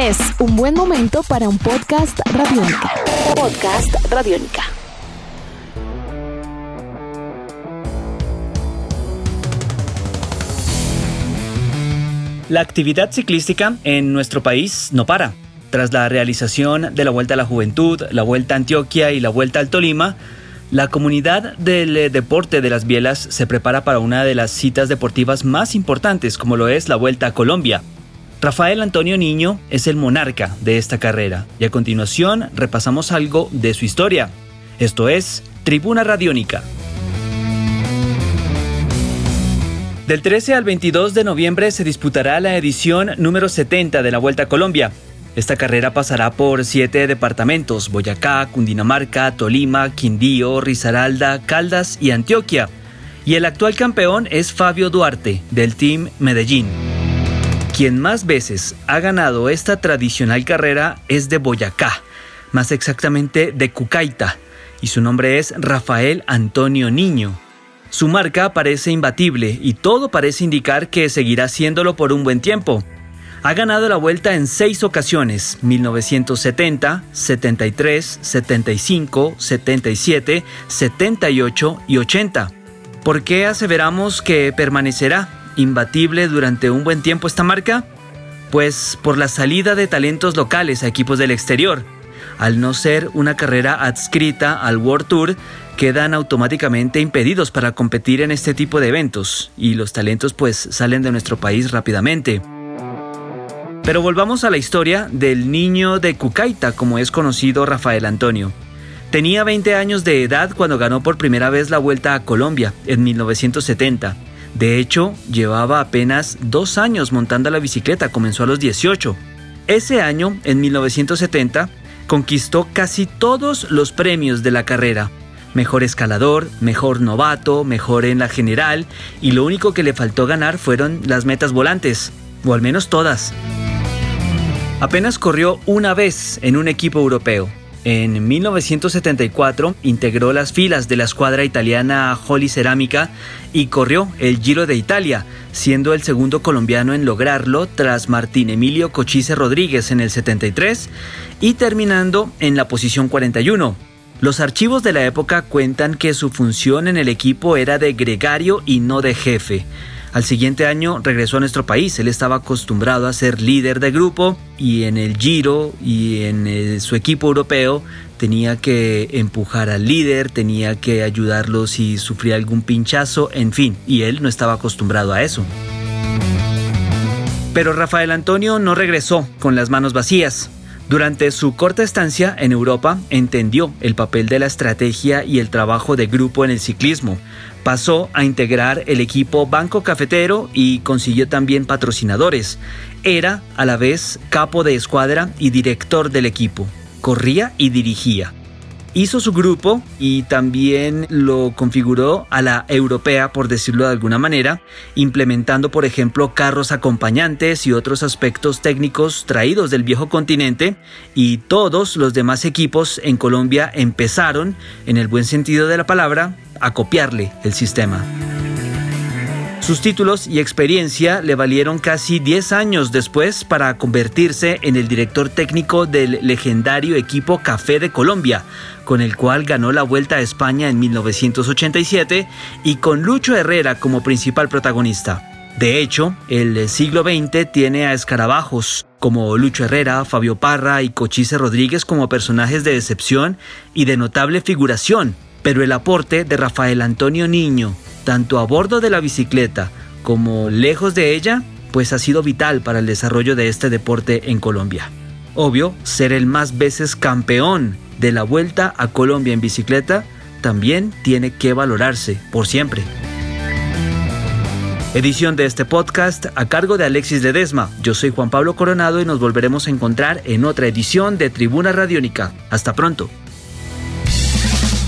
Es un buen momento para un podcast radiónica. Podcast radiónica. La actividad ciclística en nuestro país no para. Tras la realización de la Vuelta a la Juventud, la Vuelta a Antioquia y la Vuelta al Tolima, la comunidad del eh, deporte de las bielas se prepara para una de las citas deportivas más importantes, como lo es la Vuelta a Colombia. Rafael Antonio Niño es el monarca de esta carrera y a continuación repasamos algo de su historia. Esto es Tribuna Radiónica. Del 13 al 22 de noviembre se disputará la edición número 70 de la Vuelta a Colombia, esta carrera pasará por siete departamentos, Boyacá, Cundinamarca, Tolima, Quindío, Risaralda, Caldas y Antioquia. Y el actual campeón es Fabio Duarte, del Team Medellín. Quien más veces ha ganado esta tradicional carrera es de Boyacá, más exactamente de Cucaita, y su nombre es Rafael Antonio Niño. Su marca parece imbatible y todo parece indicar que seguirá haciéndolo por un buen tiempo. Ha ganado la vuelta en seis ocasiones, 1970, 73, 75, 77, 78 y 80. ¿Por qué aseveramos que permanecerá imbatible durante un buen tiempo esta marca? Pues por la salida de talentos locales a equipos del exterior. Al no ser una carrera adscrita al World Tour, quedan automáticamente impedidos para competir en este tipo de eventos y los talentos pues salen de nuestro país rápidamente. Pero volvamos a la historia del niño de Cucaita, como es conocido Rafael Antonio. Tenía 20 años de edad cuando ganó por primera vez la Vuelta a Colombia, en 1970. De hecho, llevaba apenas dos años montando la bicicleta, comenzó a los 18. Ese año, en 1970, conquistó casi todos los premios de la carrera. Mejor escalador, mejor novato, mejor en la general, y lo único que le faltó ganar fueron las metas volantes, o al menos todas. Apenas corrió una vez en un equipo europeo. En 1974 integró las filas de la escuadra italiana Holly Cerámica y corrió el Giro de Italia, siendo el segundo colombiano en lograrlo tras Martín Emilio Cochise Rodríguez en el 73 y terminando en la posición 41. Los archivos de la época cuentan que su función en el equipo era de gregario y no de jefe. Al siguiente año regresó a nuestro país. Él estaba acostumbrado a ser líder de grupo y en el Giro y en eh, su equipo europeo tenía que empujar al líder, tenía que ayudarlo si sufría algún pinchazo, en fin, y él no estaba acostumbrado a eso. Pero Rafael Antonio no regresó con las manos vacías. Durante su corta estancia en Europa entendió el papel de la estrategia y el trabajo de grupo en el ciclismo. Pasó a integrar el equipo Banco Cafetero y consiguió también patrocinadores. Era a la vez capo de escuadra y director del equipo. Corría y dirigía hizo su grupo y también lo configuró a la europea, por decirlo de alguna manera, implementando, por ejemplo, carros acompañantes y otros aspectos técnicos traídos del viejo continente, y todos los demás equipos en Colombia empezaron, en el buen sentido de la palabra, a copiarle el sistema. Sus títulos y experiencia le valieron casi 10 años después para convertirse en el director técnico del legendario equipo Café de Colombia, con el cual ganó la Vuelta a España en 1987 y con Lucho Herrera como principal protagonista. De hecho, el siglo XX tiene a escarabajos como Lucho Herrera, Fabio Parra y Cochise Rodríguez como personajes de decepción y de notable figuración, pero el aporte de Rafael Antonio Niño, tanto a bordo de la bicicleta como lejos de ella, pues ha sido vital para el desarrollo de este deporte en Colombia. Obvio, ser el más veces campeón de la Vuelta a Colombia en bicicleta también tiene que valorarse por siempre. Edición de este podcast a cargo de Alexis Ledesma. Yo soy Juan Pablo Coronado y nos volveremos a encontrar en otra edición de Tribuna Radiónica. Hasta pronto.